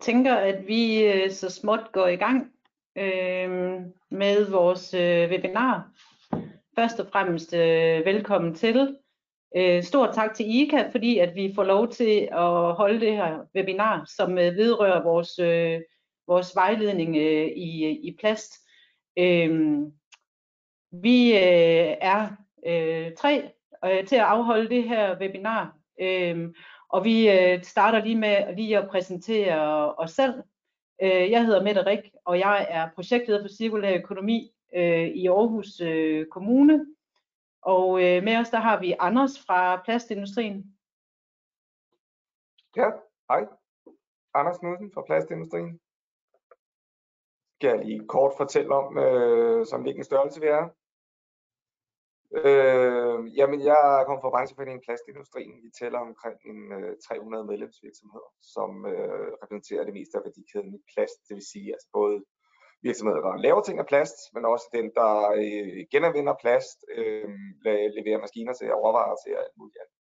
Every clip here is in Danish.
tænker, at vi øh, så småt går i gang øh, med vores øh, webinar. Først og fremmest øh, velkommen til. Øh, stort tak til IKA, fordi at vi får lov til at holde det her webinar, som øh, vedrører vores, øh, vores vejledning øh, i, i plast. Øh, vi øh, er øh, tre øh, til at afholde det her webinar. Øh, og vi øh, starter lige med lige at præsentere os selv. Øh, jeg hedder Mette Rik, og jeg er projektleder for cirkulær økonomi øh, i Aarhus øh, Kommune. Og øh, med os der har vi Anders fra plastindustrien. Ja, hej. Anders Knudsen fra plastindustrien. Skal jeg lige kort fortælle om, øh, som hvilken størrelse vi er. Øh, jamen, jeg kommer fra brancheforeningen Plastindustrien. Vi tæller omkring en, øh, 300 medlemsvirksomheder, som øh, repræsenterer det meste af værdikæden i plast. Det vil sige altså både virksomheder, der laver ting af plast, men også dem, der øh, genanvender plast, øh, leverer maskiner til overvejer til alt muligt andet.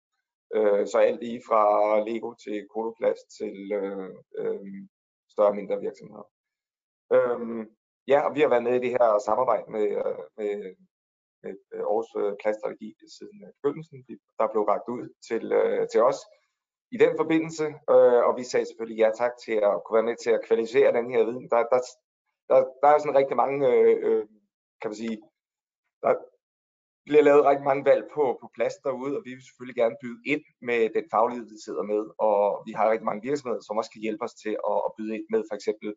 Øh, så alt lige fra Lego til Koloplast til øh, øh, større og mindre virksomheder. Øh, ja, og vi har været med i det her samarbejde med, øh, med Øh, øh, Aarhus øh, Pladsstrategi siden begyndelsen, der blev ragt ud til, til os i den forbindelse, og vi sagde selvfølgelig ja tak til at kunne være med til at kvalificere den her viden. Der, der, der, der er sådan rigtig mange, øh, kan man sige, der bliver lavet rigtig mange valg på, på plads derude, og vi vil selvfølgelig gerne byde ind med den faglighed, vi sidder med, og vi har rigtig mange virksomheder, som også kan hjælpe os til at, at byde ind med for eksempel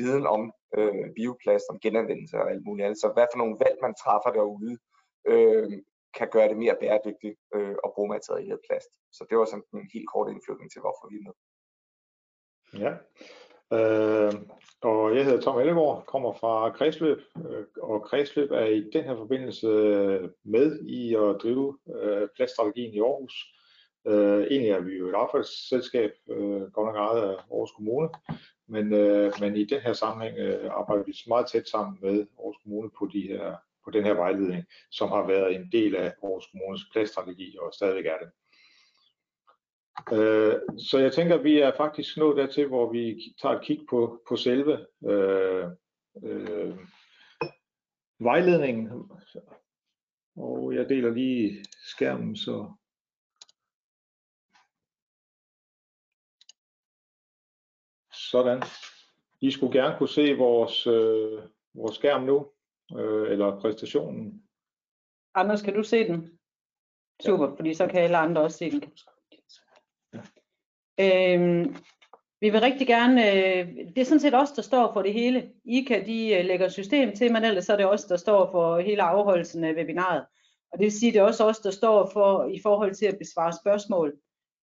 viden om øh, bioplast, om genanvendelse og alt muligt andet. Så hvad for nogle valg man træffer derude, øh, kan gøre det mere bæredygtigt øh, at bruge materialet plast. Så det var sådan en helt kort indflytning til, hvorfor vi er med. Ja, øh, og jeg hedder Tom Ellegaard, kommer fra Kredsløb, øh, og Kredsløb er i den her forbindelse øh, med i at drive øh, plaststrategien i Aarhus. Øh, egentlig er vi jo et affaldsselskab, øh, godt nok ejet af Aarhus Kommune, men, øh, men i den her sammenhæng øh, arbejder vi meget tæt sammen med Aarhus Kommune på de her på den her vejledning, som har været en del af Aarhus Kommunes pladsstrategi og stadigvæk er det. Øh, så jeg tænker, at vi er faktisk nået dertil, hvor vi tager et kig på, på selve øh, øh, vejledningen. Og jeg deler lige skærmen, så sådan. I skulle gerne kunne se vores, øh, vores skærm nu øh, eller præstationen. Anders, kan du se den? Super, ja. fordi så kan alle andre også se den. Ja. Øhm, vi vil rigtig gerne, øh, det er sådan set os, der står for det hele. ICA, de øh, lægger system til, men ellers er det os, der står for hele afholdelsen af webinaret. Og det vil sige, det er også os, der står for i forhold til at besvare spørgsmål.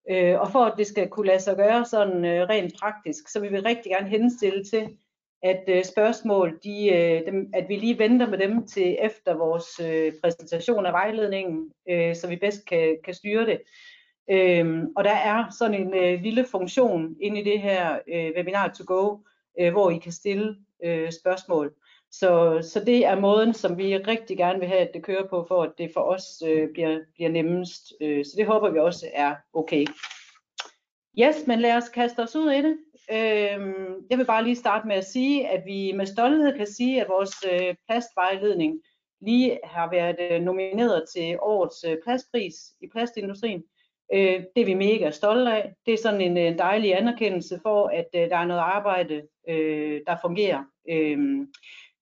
Øh, og for at det skal kunne lade sig gøre sådan øh, rent praktisk, så vil vi rigtig gerne henstille til, at øh, spørgsmål, de, øh, dem, at vi lige venter med dem til efter vores øh, præsentation af vejledningen, øh, så vi bedst kan, kan styre det. Øhm, og der er sådan en øh, lille funktion inde i det her øh, webinar to go, øh, hvor I kan stille øh, spørgsmål. Så, så det er måden, som vi rigtig gerne vil have, at det kører på, for at det for os øh, bliver, bliver nemmest. Øh, så det håber vi også er okay. Yes, men lad os kaste os ud i det. Øhm, jeg vil bare lige starte med at sige, at vi med stolthed kan sige, at vores øh, plastvejledning lige har været øh, nomineret til årets øh, plastpris i plastindustrien. Øh, det er vi mega stolte af. Det er sådan en, øh, dejlig anerkendelse for, at øh, der er noget arbejde, øh, der fungerer. Øh,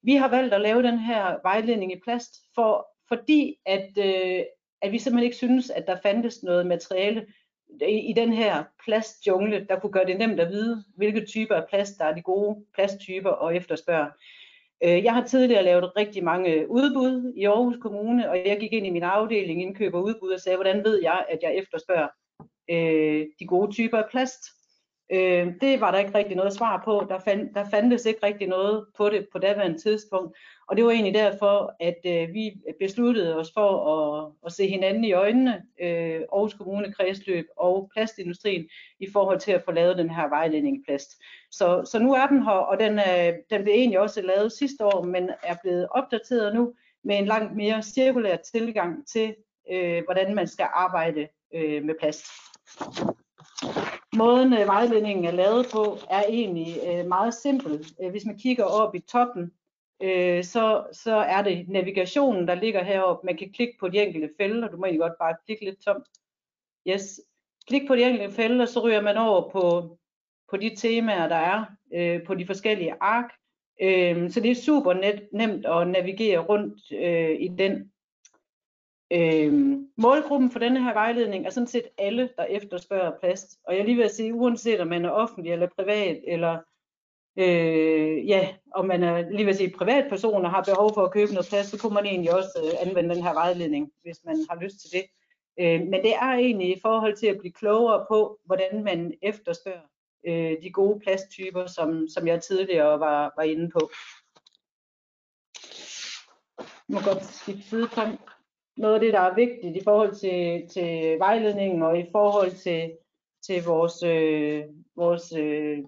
vi har valgt at lave den her vejledning i plast, for, fordi at, øh, at vi simpelthen ikke synes, at der fandtes noget materiale, i, den her plastjungle, der kunne gøre det nemt at vide, hvilke typer af plast, der er de gode plasttyper og efterspørge. Øh, jeg har tidligere lavet rigtig mange udbud i Aarhus Kommune, og jeg gik ind i min afdeling indkøb og udbud og sagde, hvordan ved jeg, at jeg efterspørger øh, de gode typer af plast? Øh, det var der ikke rigtig noget svar på. Der, fand, der fandtes ikke rigtig noget på det på daværende tidspunkt. Og det var egentlig derfor, at øh, vi besluttede os for at, at se hinanden i øjnene, øh, Aarhus Kommune, Kredsløb og plastindustrien, i forhold til at få lavet den her vejledning i plast. Så, så nu er den her, og den, øh, den blev egentlig også lavet sidste år, men er blevet opdateret nu med en langt mere cirkulær tilgang til, øh, hvordan man skal arbejde øh, med plast. måden øh, vejledningen er lavet på, er egentlig øh, meget simpel. Hvis man kigger op i toppen, øh, så, så er det navigationen, der ligger heroppe. Man kan klikke på de enkelte felter. Du må egentlig godt bare klikke lidt tomt. Yes. Klik på de enkelte felter, så ryger man over på, på de temaer, der er øh, på de forskellige ark. Øh, så det er super net, nemt at navigere rundt øh, i den. Øh, målgruppen for denne her vejledning er sådan set alle, der efterspørger plast. Og jeg lige vil sige, uanset om man er offentlig eller privat, eller øh, ja, og man er lige ved at sige privatperson og har behov for at købe noget plast, så kunne man egentlig også øh, anvende den her vejledning, hvis man har lyst til det. Øh, men det er egentlig i forhold til at blive klogere på, hvordan man efterspørger øh, de gode plasttyper, som, som jeg tidligere var, var inde på. Jeg må godt skifte side frem. Noget af det, der er vigtigt i forhold til, til vejledningen og i forhold til, til vores, øh, vores øh,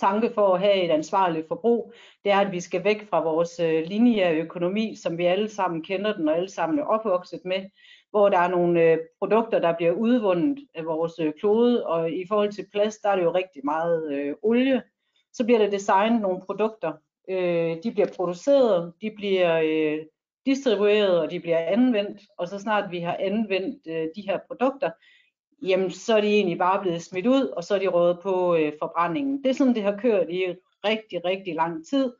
tanke for at have et ansvarligt forbrug, det er, at vi skal væk fra vores øh, lineære økonomi, som vi alle sammen kender den og alle sammen er opvokset med, hvor der er nogle øh, produkter, der bliver udvundet af vores øh, klode, og i forhold til plast, der er det jo rigtig meget øh, olie. Så bliver der designet nogle produkter. Øh, de bliver produceret, de bliver øh, distribueret, og de bliver anvendt, og så snart vi har anvendt øh, de her produkter, jamen så er de egentlig bare blevet smidt ud, og så er de rådet på øh, forbrændingen. Det er sådan, det har kørt i rigtig, rigtig lang tid,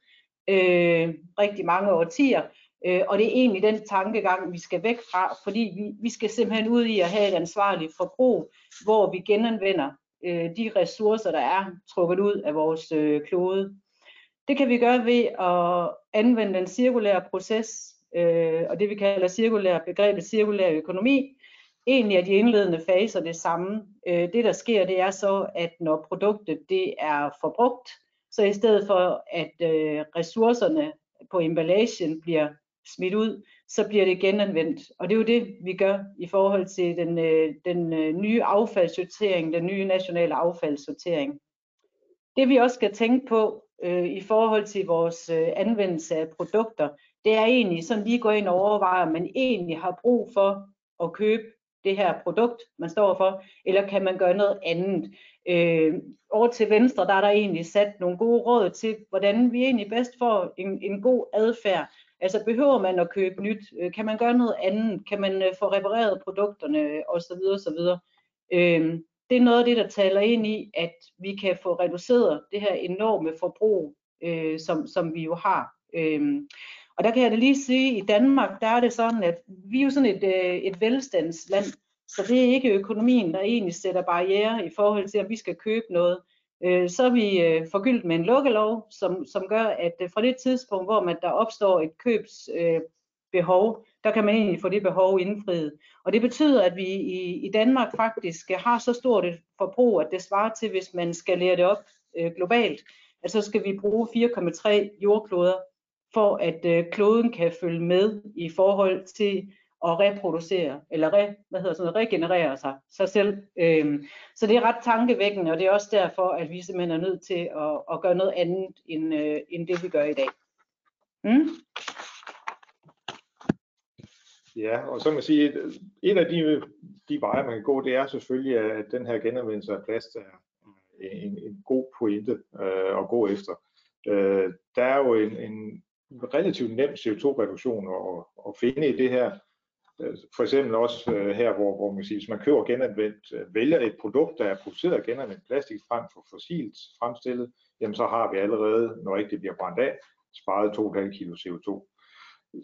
øh, rigtig mange årtier, Øh, og det er egentlig den tankegang, vi skal væk fra, fordi vi, vi skal simpelthen ud i at have et ansvarligt forbrug, hvor vi genanvender øh, de ressourcer, der er trukket ud af vores øh, klode. Det kan vi gøre ved at anvende den cirkulære proces, øh, og det vi kalder cirkulær, begrebet cirkulær økonomi. Egentlig er de indledende faser det samme. Øh, det der sker, det er så, at når produktet det er forbrugt, så i stedet for at øh, ressourcerne på emballagen bliver smidt ud, så bliver det genanvendt. Og det er jo det, vi gør i forhold til den, øh, den øh, nye affaldssortering, den nye nationale affaldssortering. Det vi også skal tænke på øh, i forhold til vores øh, anvendelse af produkter, det er egentlig sådan lige gå ind og overveje, om man egentlig har brug for at købe det her produkt, man står for, eller kan man gøre noget andet. Øh, over til venstre, der er der egentlig sat nogle gode råd til, hvordan vi egentlig bedst får en, en god adfærd Altså behøver man at købe nyt? Øh, kan man gøre noget andet? Kan man øh, få repareret produkterne Og så videre, så videre. Øh, det er noget af det, der taler ind i, at vi kan få reduceret det her enorme forbrug, øh, som, som vi jo har. Øh, og der kan jeg da lige sige, at i Danmark, der er det sådan, at vi er jo sådan et, øh, et velstandsland, så det er ikke økonomien, der egentlig sætter barriere i forhold til, at vi skal købe noget øh, så er vi øh, forgyldt med en lukkelov, som, som gør, at øh, fra det tidspunkt, hvor man der opstår et købsbehov, øh, der kan man egentlig få det behov indfriet. Og det betyder, at vi i, i Danmark faktisk har så stort et forbrug, at det svarer til, hvis man skal lære det op øh, globalt, at så skal vi bruge 4,3 jordkloder, for at øh, kloden kan følge med i forhold til at reproducere, eller re, hvad hedder sådan noget, regenerere sig, sig selv. Øhm, så det er ret tankevækkende, og det er også derfor, at vi simpelthen er nødt til at, at gøre noget andet, end, øh, end det vi gør i dag. Mm? Ja, og så kan man sige, at en af de, de veje, man kan gå, det er selvfølgelig, at den her genanvendelse af plast er en, en god pointe øh, at gå efter. Øh, der er jo en, en relativt nem CO2-reduktion at, at finde i det her, øh, for eksempel også øh, her, hvor, hvor man siger, hvis man køber genanvendt, øh, vælger et produkt, der er produceret af genanvendt plastik frem for fossilt fremstillet, jamen så har vi allerede, når ikke det bliver brændt af, sparet 2,5 kg CO2.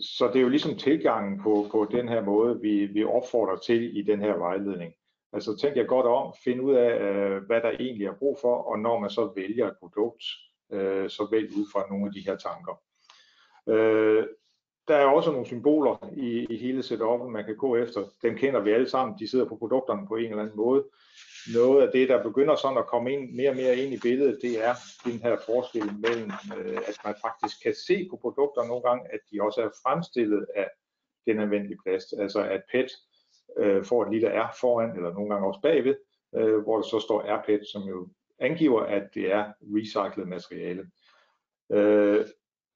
Så det er jo ligesom tilgangen på, på den her måde, vi, vi opfordrer til i den her vejledning. Altså tænk jer godt om, find ud af, øh, hvad der egentlig er brug for, og når man så vælger et produkt, så vælg ud fra nogle af de her tanker Øh, der er også nogle symboler i, i hele setup'en, man kan gå efter. Dem kender vi alle sammen, de sidder på produkterne på en eller anden måde. Noget af det, der begynder sådan at komme ind, mere og mere ind i billedet, det er den her forskel mellem, øh, at man faktisk kan se på produkter nogle gange, at de også er fremstillet af genanvendelig plast. Altså at PET øh, får et lille R foran, eller nogle gange også bagved, øh, hvor der så står RPET, som jo angiver, at det er recyclet materiale. Øh,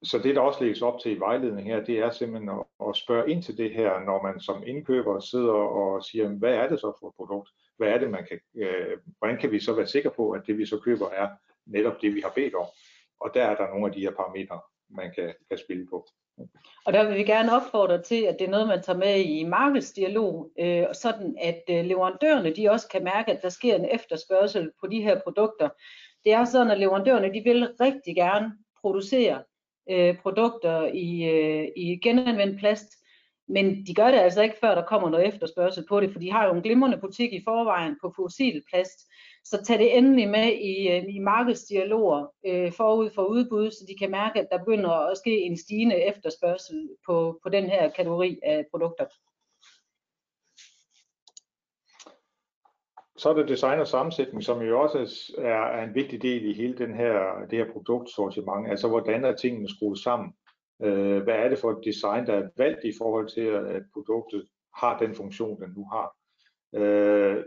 så det, der også lægges op til i vejledningen her, det er simpelthen at, at spørge ind til det her, når man som indkøber sidder og siger, hvad er det så for et produkt? Hvad er det, man kan, øh, hvordan kan vi så være sikre på, at det, vi så køber, er netop det, vi har bedt om? Og der er der nogle af de her parametre, man kan, kan spille på. Og der vil vi gerne opfordre til, at det er noget, man tager med i markedsdialog, øh, sådan at øh, leverandørerne de også kan mærke, at der sker en efterspørgsel på de her produkter. Det er sådan, at leverandørerne de vil rigtig gerne producere øh, produkter i, øh, i genanvendt plast, men de gør det altså ikke, før der kommer noget efterspørgsel på det, for de har jo en glimrende butik i forvejen på fossil plast. Så tag det endelig med i, øh, i markedsdialoger øh, forud for udbud, så de kan mærke, at der begynder at ske en stigende efterspørgsel på, på den her kategori af produkter. Så er det design og sammensætning, som jo også er, er en vigtig del i hele den her, det her produktsortiment. Altså hvordan er tingene skruet sammen? Øh, hvad er det for et design, der er valgt i forhold til, at produktet har den funktion, den nu har? Øh,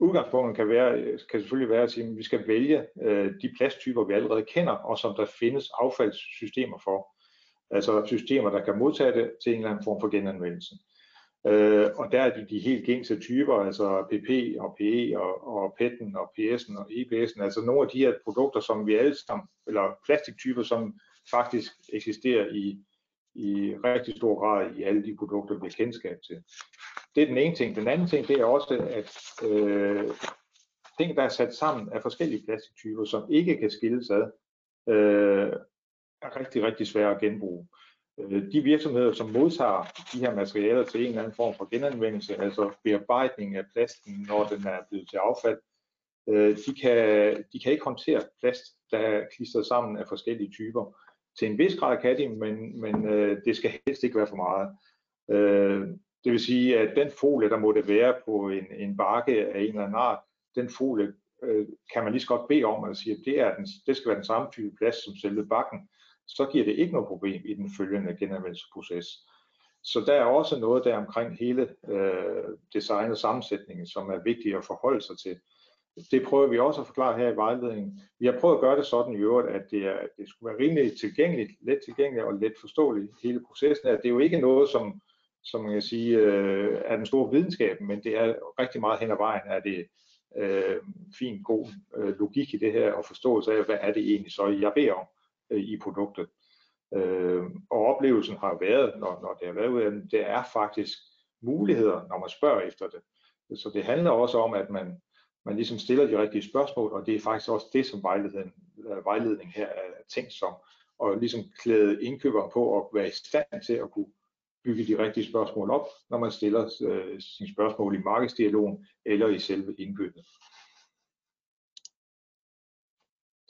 udgangspunktet kan, være, kan selvfølgelig være at sige, at vi skal vælge øh, de plasttyper, vi allerede kender, og som der findes affaldssystemer for. Altså systemer, der kan modtage det til en eller anden form for genanvendelse. Øh, Øh, og der er de, de helt gængse typer, altså PP og PE og, og PET'en og PS'en og EPS'en, altså nogle af de her produkter, som vi alle sammen, eller plastiktyper, som faktisk eksisterer i, i rigtig stor grad i alle de produkter, vi har kendskab til. Det er den ene ting. Den anden ting, det er også, at øh, ting, der er sat sammen af forskellige plastiktyper, som ikke kan skilles ad, øh, er rigtig, rigtig svære at genbruge. Øh, de virksomheder, som modtager de her materialer til en eller anden form for genanvendelse, altså bearbejdning af plasten, når den er blevet til affald, øh, de kan, de kan ikke håndtere plast, der er klistret sammen af forskellige typer. Til en vis grad kan de, men, men øh, det skal helst ikke være for meget. Det vil sige, at den folie, der måtte være på en, en bakke af en eller anden art, den folie kan man lige så godt bede om at sige, at det, er den, det skal være den samme type plast som selve bakken så giver det ikke noget problem i den følgende genanvendelsesproces. Så der er også noget der omkring hele øh, design og sammensætningen, som er vigtigt at forholde sig til. Det prøver vi også at forklare her i vejledningen. Vi har prøvet at gøre det sådan i øvrigt, at det, er, det skulle være rimelig tilgængeligt, let tilgængeligt og let forståeligt hele processen. At det er jo ikke noget, som, som man kan sige, øh, er den store videnskab, men det er rigtig meget hen ad vejen, er det øh, fin, god øh, logik i det her, og forståelse af, hvad er det egentlig så, jeg beder om øh, i produktet. Øh, og oplevelsen har været, når, når det har været ude det er faktisk muligheder, når man spørger efter det. Så det handler også om, at man, man ligesom stiller de rigtige spørgsmål, og det er faktisk også det, som vejledningen, øh, vejledning her er tænkt som, og ligesom klæde indkøberen på at være i stand til at kunne bygge de rigtige spørgsmål op, når man stiller øh, sine spørgsmål i markedsdialogen eller i selve indkøbet.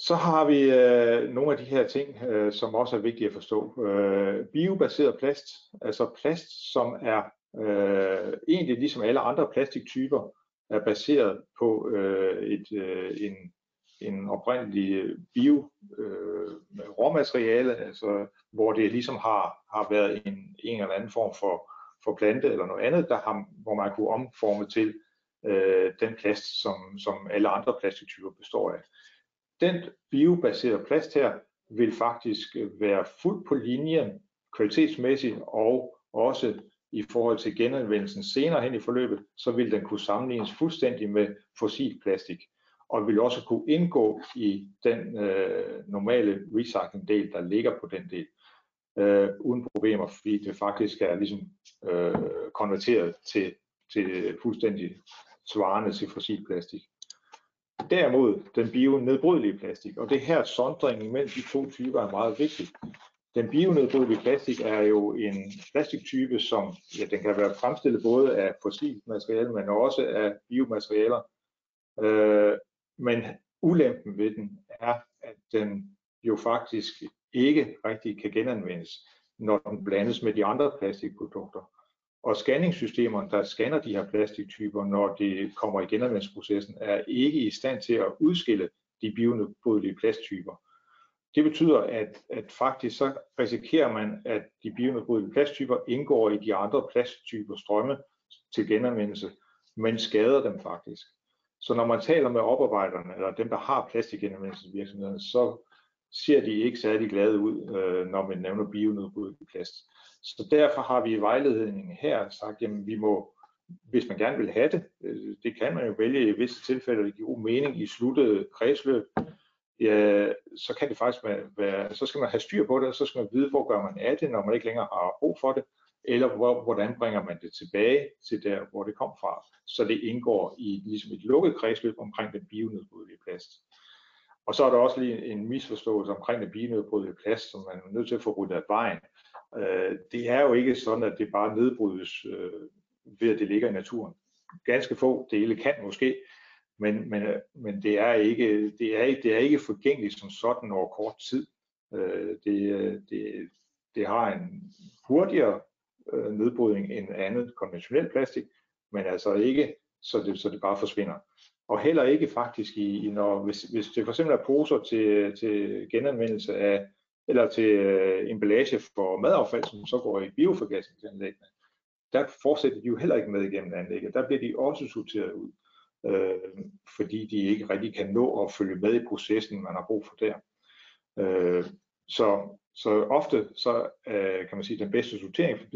Så har vi øh, nogle af de her ting, øh, som også er vigtige at forstå. Øh, biobaseret plast, altså plast, som er øh, egentlig ligesom alle andre plastiktyper, er baseret på øh, et, øh, en, en oprindelig bio øh, råmateriale, altså, hvor det ligesom har, har været en, en eller anden form for, for plante eller noget andet, der har, hvor man kunne omforme til øh, den plast, som, som alle andre plastiktyper består af den biobaserede plast her vil faktisk være fuldt på linje kvalitetsmæssigt og også i forhold til genanvendelsen senere hen i forløbet, så vil den kunne sammenlignes fuldstændig med fossil plastik og vil også kunne indgå i den øh, normale recycling del, der ligger på den del, øh, uden problemer, fordi det faktisk er ligesom øh, konverteret til, til fuldstændig svarende til fossil plastik. Derimod den bionedbrydelige plastik, og det her sondringen mellem de to typer er meget vigtig. Den bionedbrydelige plastik er jo en plastiktype, som ja, den kan være fremstillet både af fossilt materiale, men også af biomaterialer. Øh, men ulempen ved den er, at den jo faktisk ikke rigtig kan genanvendes, når den blandes med de andre plastikprodukter. Og scanningssystemerne, der scanner de her plastiktyper, når det kommer i genanvendelsesprocessen, er ikke i stand til at udskille de bionedbrydelige plasttyper. Det betyder, at, at faktisk så risikerer man, at de bionedbrydelige plasttyper indgår i de andre plasttyper strømme til genanvendelse, men skader dem faktisk. Så når man taler med oparbejderne, eller dem, der har plastikgenanvendelsesvirksomheder, så, ser de ikke særlig glade ud, øh, når man nævner bionedbrydeligt plast. Så derfor har vi i vejledningen her sagt, jamen vi må, hvis man gerne vil have det, øh, det kan man jo vælge i visse tilfælde, det giver god mening i sluttede kredsløb, ja, så kan det faktisk være, så skal man have styr på det, så skal man vide, hvor gør man af det, når man ikke længere har brug for det, eller hvor, hvordan bringer man det tilbage til der, hvor det kom fra, så det indgår i ligesom et lukket kredsløb omkring den bionedbrydelige plast. Og så er der også lige en misforståelse omkring det binedbrydelige plast, som man er nødt til at få ryddet af vejen. Øh, det er jo ikke sådan, at det bare nedbrydes øh, ved, at det ligger i naturen. Ganske få dele kan måske, men, men, øh, men det, er ikke, det, er, det er ikke forgængeligt som sådan over kort tid. Øh, det, øh, det, det har en hurtigere øh, nedbrydning end andet konventionelt plastik, men altså ikke, så det, så det bare forsvinder. Og heller ikke faktisk, i, når, hvis, hvis det for eksempel er poser til, til genanvendelse af, eller til øh, emballage for madaffald, som så går i bioforgasningsanlæggene, der fortsætter de jo heller ikke med igennem anlægget. Der bliver de også sorteret ud, øh, fordi de ikke rigtig kan nå at følge med i processen, man har brug for der. Øh, så, så ofte så øh, kan man sige, at den bedste sortering for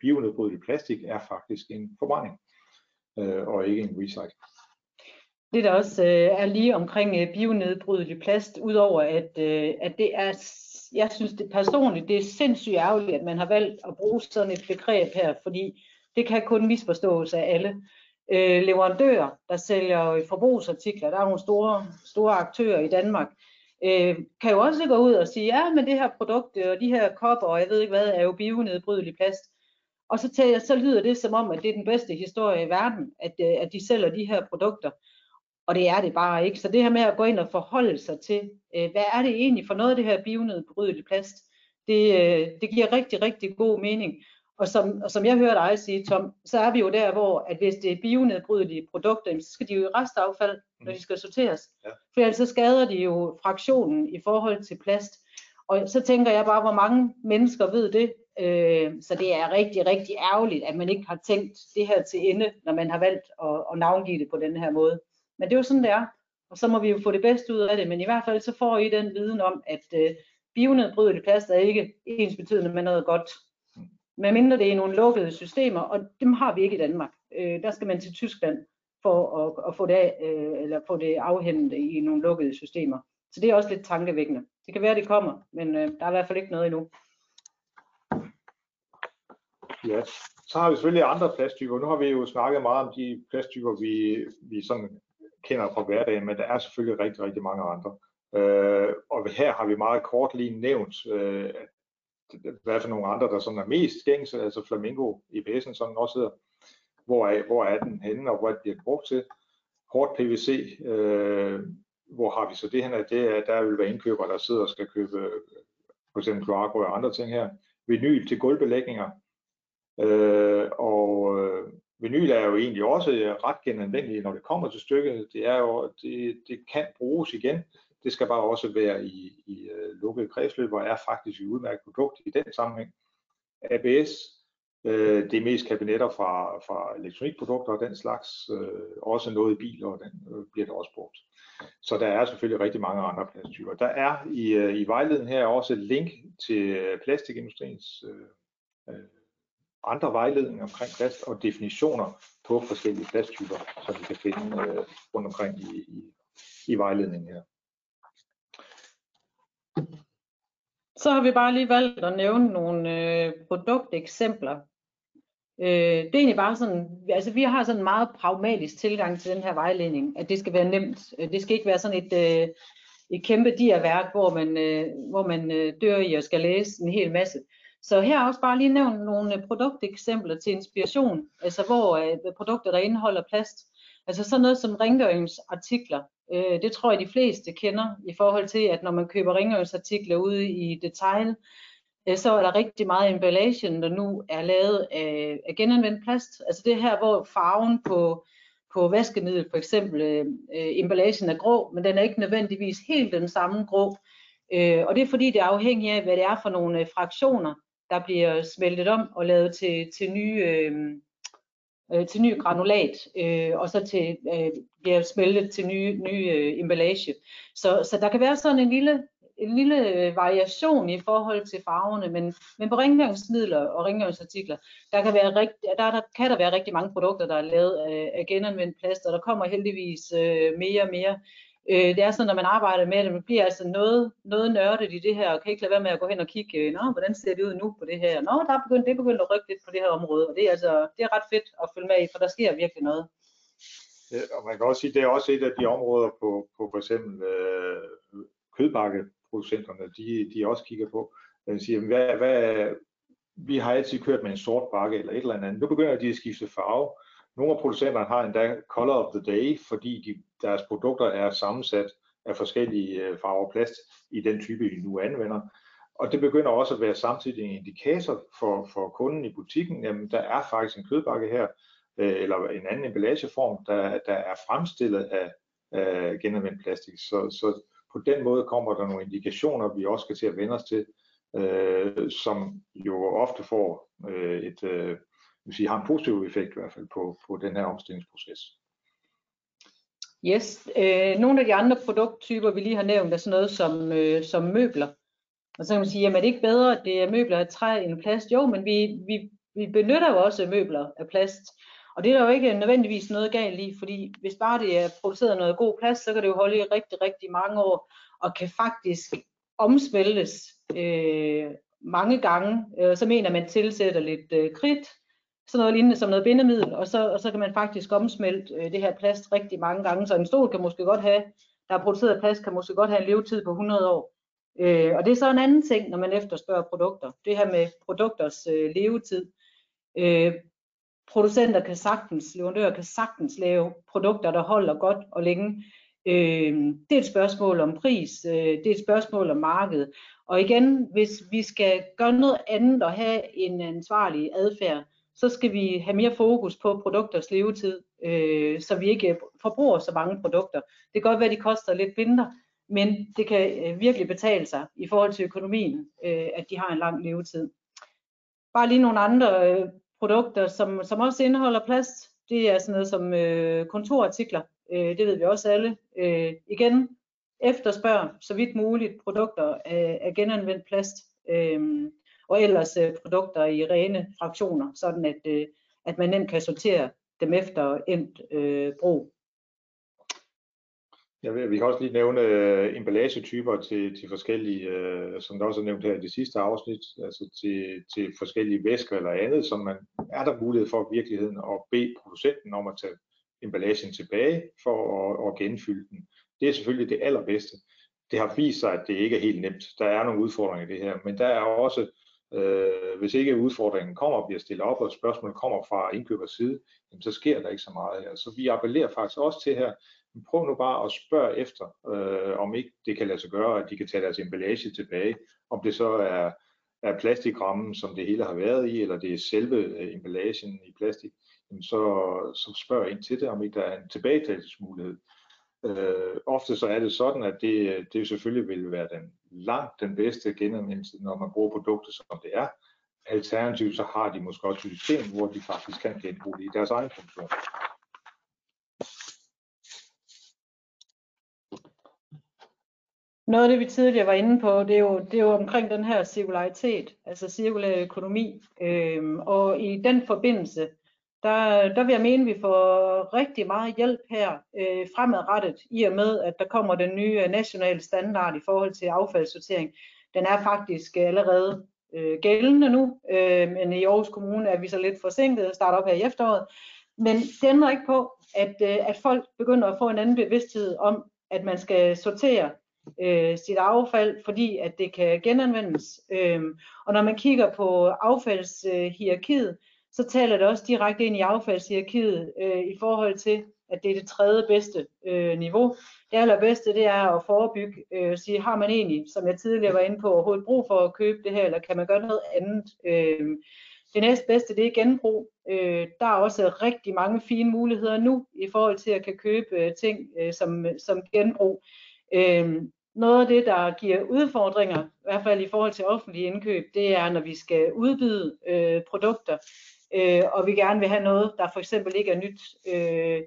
bionedbrydelig plastik er faktisk en forbrænding, øh, og ikke en recycle. Det der også øh, er lige omkring øh, bionedbrydelig plast, udover at, øh, at det er, jeg synes det personligt, det er sindssygt ærgerligt, at man har valgt at bruge sådan et begreb her, fordi det kan kun misforstås af alle. Øh, leverandører, der sælger forbrugsartikler, der er nogle store, store aktører i Danmark, øh, kan jo også gå ud og sige, ja, men det her produkt øh, og de her kopper, og jeg ved ikke hvad, er jo bionedbrydelig plast. Og så, tager, så lyder det som om, at det er den bedste historie i verden, at, øh, at de sælger de her produkter. Og det er det bare ikke. Så det her med at gå ind og forholde sig til, øh, hvad er det egentlig for noget af det her bionedbrydelig plast, det, øh, det giver rigtig, rigtig god mening. Og som, og som jeg hørte dig sige, Tom, så er vi jo der, hvor at hvis det er bionedbrydelige produkter, så skal de jo i restaffald, når de skal sorteres. Ja. For ellers så skader de jo fraktionen i forhold til plast. Og så tænker jeg bare, hvor mange mennesker ved det. Øh, så det er rigtig, rigtig ærgerligt, at man ikke har tænkt det her til ende, når man har valgt at, at navngive det på den her måde. Men det er jo sådan, det er. Og så må vi jo få det bedste ud af det. Men i hvert fald så får I den viden om, at øh, bionedbrydelig plast er ikke ens betydende med noget godt medmindre det er nogle lukkede systemer, og dem har vi ikke i Danmark. Øh, der skal man til Tyskland for at, at få, det af, øh, eller få det afhentet i nogle lukkede systemer. Så det er også lidt tankevækkende. Det kan være, det kommer, men øh, der er i hvert fald ikke noget endnu. Ja, så har vi selvfølgelig andre plasttyper. Nu har vi jo snakket meget om de plasttyper, vi, vi sådan kender fra hverdagen, men der er selvfølgelig rigtig, rigtig mange andre. Øh, og her har vi meget kort lige nævnt, øh, hvad for nogle andre, der sådan er mest gængse, altså Flamingo i IPS'en, som den også hedder. Hvor er, hvor er den henne, og hvad bliver den brugt til? Hårdt PVC, øh, hvor har vi så det her? Det er, der vil være indkøbere, der sidder og skal købe øh, for eksempel kloakrør og andre ting her. Vinyl til gulvbelægninger. Øh, og øh, vinyl er jo egentlig også øh, ret genanvendeligt, når det kommer til stykket. Det, er jo, det, det kan bruges igen. Det skal bare også være i, i uh, kredsløb, og er faktisk et udmærket produkt i den sammenhæng. ABS, øh, det er mest kabinetter fra, fra elektronikprodukter og den slags, øh, også noget i biler, og den øh, bliver der også brugt. Så der er selvfølgelig rigtig mange andre plasttyper. Der er i, øh, i vejledningen her også et link til øh, plastikindustriens øh, øh, andre vejledninger omkring plast og definitioner på forskellige plasttyper, som vi kan finde øh, rundt omkring i, i, i vejledningen her. Så har vi bare lige valgt at nævne nogle øh, produkteksempler. Øh, det er egentlig bare sådan, altså vi har sådan en meget pragmatisk tilgang til den her vejledning, at det skal være nemt. Øh, det skal ikke være sådan et, øh, et kæmpe diaværk, hvor man, øh, hvor man øh, dør i og skal læse en hel masse. Så her er også bare lige nævnt nogle øh, produkteksempler til inspiration, altså hvor øh, produkter, der indeholder plast, altså sådan noget som rengøringsartikler, Øh, det tror jeg, de fleste kender i forhold til, at når man køber rengøringsartikler ude i detail, øh, så er der rigtig meget emballagen, der nu er lavet af, af genanvendt plast. Altså det her, hvor farven på, på vaskemiddel, for eksempel, øh, øh, emballagen er grå, men den er ikke nødvendigvis helt den samme grå. Øh, og det er fordi, det er afhængigt af, hvad det er for nogle øh, fraktioner, der bliver smeltet om og lavet til, til nye, øh, øh, til ny granulat, øh, og så til, øh, bliver smeltet til nye, nye øh, emballage. Så, så der kan være sådan en lille en lille øh, variation i forhold til farverne, men, men på rengøringsmidler og rengøringsartikler, der kan, være rigt, der, der kan der være rigtig mange produkter, der er lavet af, af genanvendt plast, og der kommer heldigvis øh, mere og mere. Øh, det er sådan, når man arbejder med det, man bliver altså noget, noget nørdet i det her, og kan ikke lade være med at gå hen og kigge, øh, nå, hvordan ser det ud nu på det her? Nå, der er begyndt, det er begyndt at rykke lidt på det her område, og det er altså, det er ret fedt at følge med i, for der sker virkelig noget. Ja, og man kan også sige, det er også et af de områder på, på for eksempel øh, kødbakkeproducenterne, de, de også kigger på. og siger, hvad, hvad, vi har altid kørt med en sort bakke eller et eller andet. Nu begynder de at skifte farve. Nogle af producenterne har endda color of the day, fordi de, deres produkter er sammensat af forskellige øh, farver plast i den type, de nu anvender. Og det begynder også at være samtidig en indikator for, for kunden i butikken, jamen der er faktisk en kødbakke her, øh, eller en anden emballageform, der, der er fremstillet af, af genanvendt plastik. Så, så på den måde kommer der nogle indikationer, vi også skal til at vende os til, øh, som jo ofte får øh, et, øh, vil sige, har en positiv effekt i hvert fald på, på den her omstillingsproces. Yes, øh, nogle af de andre produkttyper, vi lige har nævnt, er sådan noget som, øh, som møbler. Og så kan man sige, jamen er det ikke bedre, at det er møbler af træ end plast? Jo, men vi, vi, vi benytter jo også møbler af plast. Og det er der jo ikke nødvendigvis noget galt i, fordi hvis bare det er produceret noget god plast, så kan det jo holde i rigtig, rigtig mange år, og kan faktisk omsmeltes øh, mange gange. Øh, så mener man tilsætter lidt øh, kridt, sådan noget lignende som noget bindemiddel, og så, og så kan man faktisk omsmelte øh, det her plast rigtig mange gange. Så en stol kan måske godt have, der er produceret plast, kan måske godt have en levetid på 100 år. Øh, og det er så en anden ting, når man efterspørger produkter. Det her med produkters øh, levetid. Øh, producenter kan sagtens, leverandører kan sagtens lave produkter, der holder godt og længe. Øh, det er et spørgsmål om pris, øh, det er et spørgsmål om marked. Og igen, hvis vi skal gøre noget andet og have en ansvarlig adfærd, så skal vi have mere fokus på produkters levetid, øh, så vi ikke forbruger så mange produkter. Det kan godt være, at de koster lidt mindre, men det kan øh, virkelig betale sig i forhold til økonomien, øh, at de har en lang levetid. Bare lige nogle andre øh, produkter, som, som også indeholder plast. Det er sådan noget som øh, kontorartikler. Øh, det ved vi også alle. Øh, igen, efterspørg så vidt muligt produkter af, af genanvendt plast. Øh, og ellers øh, produkter i rene fraktioner, sådan at, øh, at man nemt kan sortere dem efter endt øh, brug. Ja, vi kan også lige nævne øh, emballagetyper til, til forskellige, øh, som der også er nævnt her i det sidste afsnit, altså til, til forskellige væsker eller andet, som man er der mulighed for i virkeligheden at bede producenten om at tage emballagen tilbage for at, at genfylde den. Det er selvfølgelig det allerbedste. Det har vist sig, at det ikke er helt nemt. Der er nogle udfordringer i det her, men der er også Øh, hvis ikke udfordringen kommer og bliver stillet op, og spørgsmålet kommer fra indkøbers side, jamen, så sker der ikke så meget her. Så vi appellerer faktisk også til her, prøv nu bare at spørge efter, øh, om ikke det kan lade sig gøre, at de kan tage deres emballage tilbage, om det så er, er plastikrammen, som det hele har været i, eller det er selve øh, emballagen i plastik, jamen så, så spørg ind til det, om ikke der er en tilbagetagelsesmulighed. Øh, ofte så er det sådan, at det, det selvfølgelig vil være den langt den bedste genanvendelse, når man bruger produkter som det er. Alternativt så har de måske også et system, hvor de faktisk kan genbruge det i deres egen funktion. Noget af det, vi tidligere var inde på, det er jo, det er jo omkring den her cirkularitet, altså cirkulær økonomi. Øhm, og i den forbindelse, der, der vil jeg mene, at vi får rigtig meget hjælp her øh, fremadrettet, i og med, at der kommer den nye øh, nationale standard i forhold til affaldssortering. Den er faktisk allerede øh, gældende nu, øh, men i Aarhus Kommune er vi så lidt forsinket og starter op her i efteråret. Men det ændrer ikke på, at, øh, at folk begynder at få en anden bevidsthed om, at man skal sortere øh, sit affald, fordi at det kan genanvendes. Øh, og når man kigger på affaldshierarkiet, øh, så taler det også direkte ind i affaldshierarkiet øh, i forhold til, at det er det tredje bedste øh, niveau. Det allerbedste, det er at forebygge, øh, sige, har man egentlig, som jeg tidligere var inde på, overhovedet brug for at købe det her, eller kan man gøre noget andet? Øh, det næstbedste, det er genbrug. Øh, der er også rigtig mange fine muligheder nu, i forhold til at kan købe øh, ting øh, som, som genbrug. Øh, noget af det, der giver udfordringer, i hvert fald i forhold til offentlige indkøb, det er, når vi skal udbyde øh, produkter, øh, og vi gerne vil have noget, der for eksempel ikke er nyt. Øh,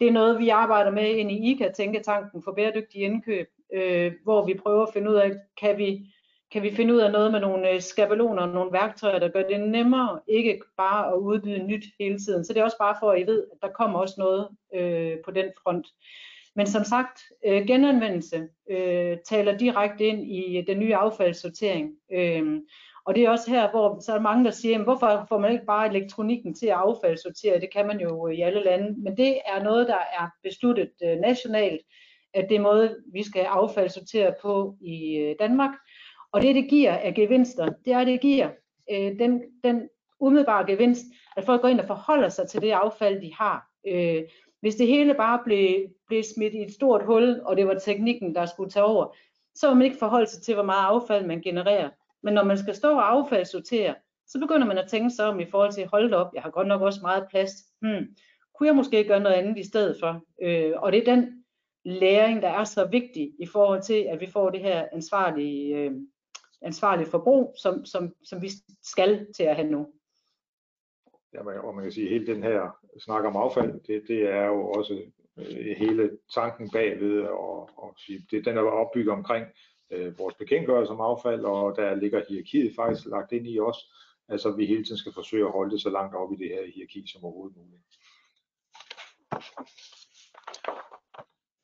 det er noget, vi arbejder med ind i ICA, Tænketanken for bæredygtige indkøb, øh, hvor vi prøver at finde ud af, kan vi, kan vi finde ud af noget med nogle øh, skabeloner og nogle værktøjer, der gør det nemmere, ikke bare at udbyde nyt hele tiden. Så det er også bare for, at I ved, at der kommer også noget øh, på den front. Men som sagt, øh, genanvendelse øh, taler direkte ind i den nye affaldssortering. Øh, og det er også her, hvor så er der mange, der siger, jamen, hvorfor får man ikke bare elektronikken til at affaldssortere? Det kan man jo øh, i alle lande. Men det er noget, der er besluttet øh, nationalt, at det er måde, vi skal affaldssortere på i øh, Danmark. Og det, det giver af gevinster, det er, det giver øh, den, den umiddelbare gevinst, at folk går ind og forholder sig til det affald, de har. Øh, hvis det hele bare blev, blev smidt i et stort hul, og det var teknikken, der skulle tage over, så vil man ikke forholde sig til, hvor meget affald man genererer. Men når man skal stå og affaldssortere, så begynder man at tænke sig om i forhold til, hold op, jeg har godt nok også meget plads. Hmm, kunne jeg måske gøre noget andet i stedet for? Øh, og det er den læring, der er så vigtig i forhold til, at vi får det her ansvarlige, øh, ansvarlige forbrug, som, som, som vi skal til at have nu. Ja, og man kan sige, at hele den her snak om affald, det, det er jo også øh, hele tanken bagved, og, og sige, det, den er opbygget omkring øh, vores bekendtgørelse om affald, og der ligger hierarkiet faktisk lagt ind i os, altså vi hele tiden skal forsøge at holde det så langt op i det her hierarki som overhovedet muligt.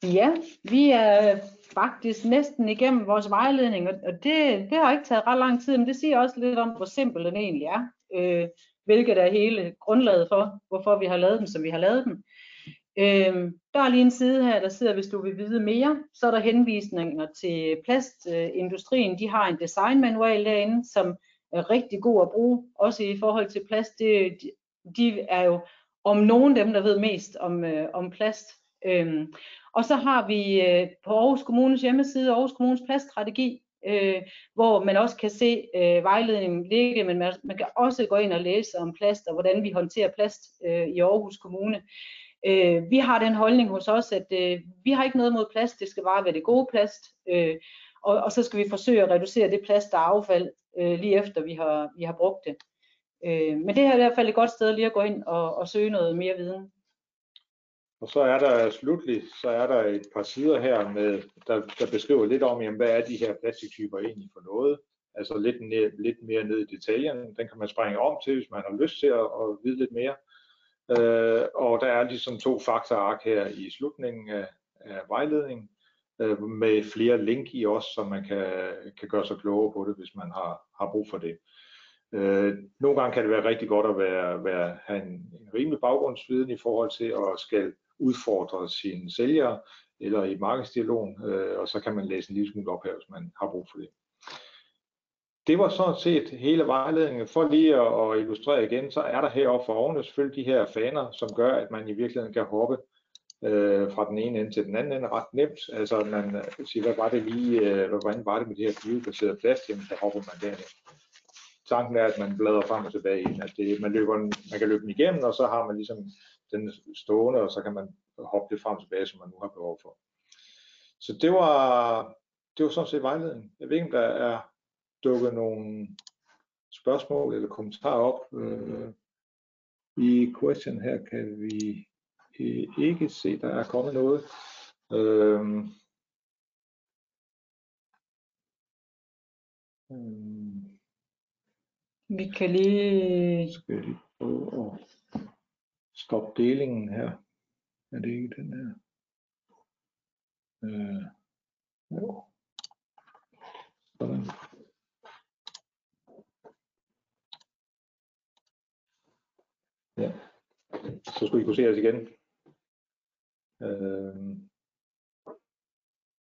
Ja, vi er faktisk næsten igennem vores vejledning, og det, det har ikke taget ret lang tid, men det siger også lidt om, hvor simpel den egentlig er, øh, hvilket er hele grundlaget for, hvorfor vi har lavet den, som vi har lavet den. Øh, der er lige en side her, der sidder, hvis du vil vide mere, så er der henvisninger til plastindustrien. De har en designmanual derinde, som er rigtig god at bruge, også i forhold til plast. Det, de er jo om nogen dem, der ved mest om, øh, om plast. Øhm, og så har vi øh, på Aarhus Kommunes hjemmeside Aarhus Kommunes plaststrategi, øh, hvor man også kan se øh, vejledningen ligge, men man, man kan også gå ind og læse om plast og hvordan vi håndterer plast øh, i Aarhus Kommune. Øh, vi har den holdning hos os, at øh, vi har ikke noget mod plast, det skal bare være det gode plast, øh, og, og så skal vi forsøge at reducere det plast, der er affald, øh, lige efter vi har, vi har brugt det. Øh, men det her er i hvert fald et godt sted lige at gå ind og, og søge noget mere viden. Og så er der slutlig, så er der et par sider her, med, der, der beskriver lidt om, jamen, hvad er de her plastiktyper egentlig for noget. Altså lidt, ned, lidt mere ned i detaljen. Den kan man springe om til, hvis man har lyst til at, at vide lidt mere. Øh, og der er ligesom to faktaark her i slutningen af, af vejledningen, øh, med flere link i os, så man kan, kan gøre sig klogere på det, hvis man har, har brug for det. Øh, nogle gange kan det være rigtig godt at være, være, have en, en rimelig baggrundsviden i forhold til at skal udfordre sine sælgere eller i markedsdialogen, øh, og så kan man læse en lille smule op her, hvis man har brug for det. Det var sådan set hele vejledningen. For lige at, at illustrere igen, så er der heroppe for oven selvfølgelig de her faner, som gør, at man i virkeligheden kan hoppe øh, fra den ene ende til den anden ende ret nemt. Altså man øh, siger, hvad var det lige, øh, hvordan var det med det her biobaserede plast, jamen så hopper man derned. Tanken er, at man bladrer frem og tilbage, at det, man, løber, man kan løbe den igennem, og så har man ligesom den stående, og så kan man hoppe det frem og tilbage, som man nu har behov for. Så det var, det var sådan set vejledningen. Jeg ved ikke, om der er dukket nogle spørgsmål eller kommentarer op. Øh, I question her kan vi ikke se, der er kommet noget. Øh, Vi kan lige... Skal jeg lige prøve at stoppe delingen her. Er det ikke den her? Øh, jo. Sådan. Ja. Så skulle I kunne se os igen. Øh.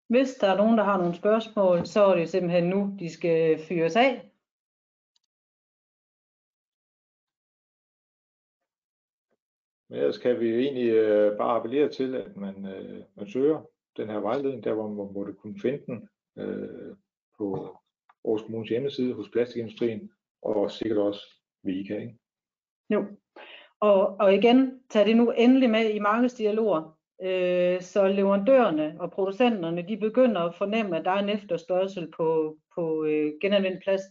Hvis der er nogen, der har nogle spørgsmål, så er det simpelthen nu, de skal fyres af. Men ellers kan vi egentlig øh, bare appellere til, at man, øh, man søger den her vejledning, der hvor man måtte kunne finde den øh, på Aarhus Kommunes hjemmeside hos plastikindustrien, og sikkert også ved IKA. Ikke? Jo, og, og igen, tag det nu endelig med i markedsdialoger, øh, så leverandørerne og producenterne, de begynder at fornemme, at der er en efterspørgsel på, på øh, genanvendt plast.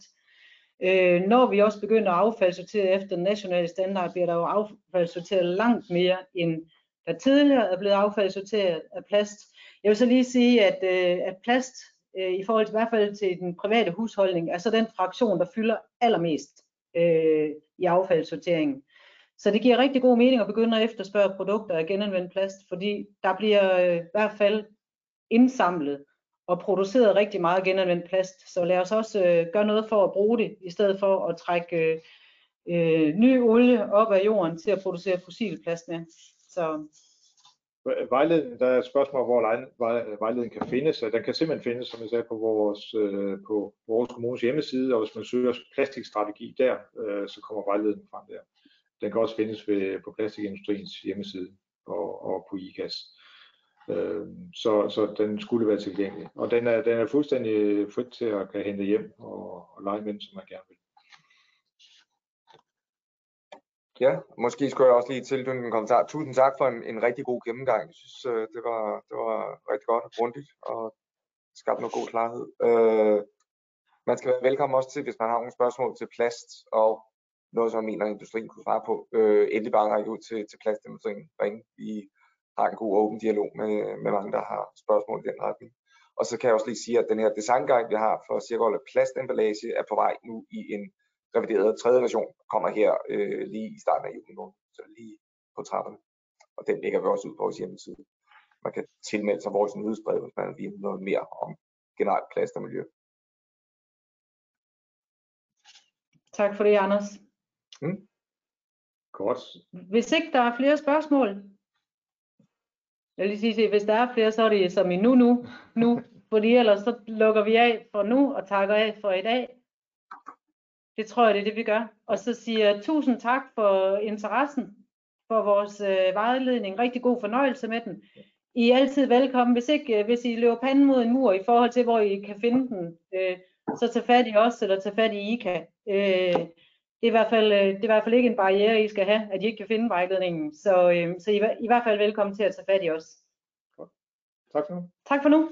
Øh, når vi også begynder at affaldssortere efter den nationale standard, bliver der jo affaldssorteret langt mere, end der tidligere er blevet affaldssorteret af plast. Jeg vil så lige sige, at, øh, at plast øh, i forhold til i hvert fald til den private husholdning, er så den fraktion, der fylder allermest øh, i affaldssorteringen. Så det giver rigtig god mening at begynde at efterspørge produkter af genanvendt plast, fordi der bliver øh, i hvert fald indsamlet og produceret rigtig meget genanvendt plast. Så lad os også øh, gøre noget for at bruge det, i stedet for at trække øh, øh ny olie op af jorden til at producere fossil plast med. Så Vejledning, der er et spørgsmål, hvor vejledningen kan findes. Den kan simpelthen findes, som jeg sagde, på vores, øh, på vores kommunes hjemmeside, og hvis man søger plastikstrategi der, øh, så kommer vejledningen frem der. Den kan også findes ved, på plastikindustriens hjemmeside og, og på IKAS. Øh, så, så den skulle være tilgængelig. Og den er, den er fuldstændig frit til at kan hente hjem og, og lege med den, som man gerne vil. Ja, måske skulle jeg også lige tilknytte en kommentar. Tusind tak for en, en rigtig god gennemgang. Jeg synes, øh, det var, det var rigtig godt og grundigt og skabte noget god klarhed. Øh, man skal være velkommen også til, hvis man har nogle spørgsmål til plast og noget, som jeg mener, industrien kunne svare på. Øh, endelig bare række ud til, til plastindustrien. Ring. Vi har en god åben dialog med, med mange, der har spørgsmål i den retning. Og så kan jeg også lige sige, at den her designguide, vi har for cirkulær plastemballage, er på vej nu i en revideret tredje version kommer her øh, lige i starten af juni måned, så lige på trapperne. Og den lægger vi også ud på vores hjemmeside. Man kan tilmelde sig vores nyhedsbrev, hvis man vil noget mere om generelt plast og miljø. Tak for det, Anders. Mm. Godt. Hvis ikke der er flere spørgsmål, jeg vil lige sige, at hvis der er flere, så er det som i nu, nu, nu, fordi ellers så lukker vi af for nu og takker af for i dag. Det tror jeg, det er det, vi gør. Og så siger jeg tusind tak for interessen for vores øh, vejledning. Rigtig god fornøjelse med den. I er altid velkommen. Hvis ikke, øh, hvis I løber panden mod en mur i forhold til, hvor I kan finde den, øh, så tag fat i os, eller tag fat i IKA. Øh, det, er i hvert fald, øh, det er i hvert fald ikke en barriere, I skal have, at I ikke kan finde vejledningen. Så, øh, så I, I er i hvert fald velkommen til at tage fat i os. Tak for nu. Tak for nu.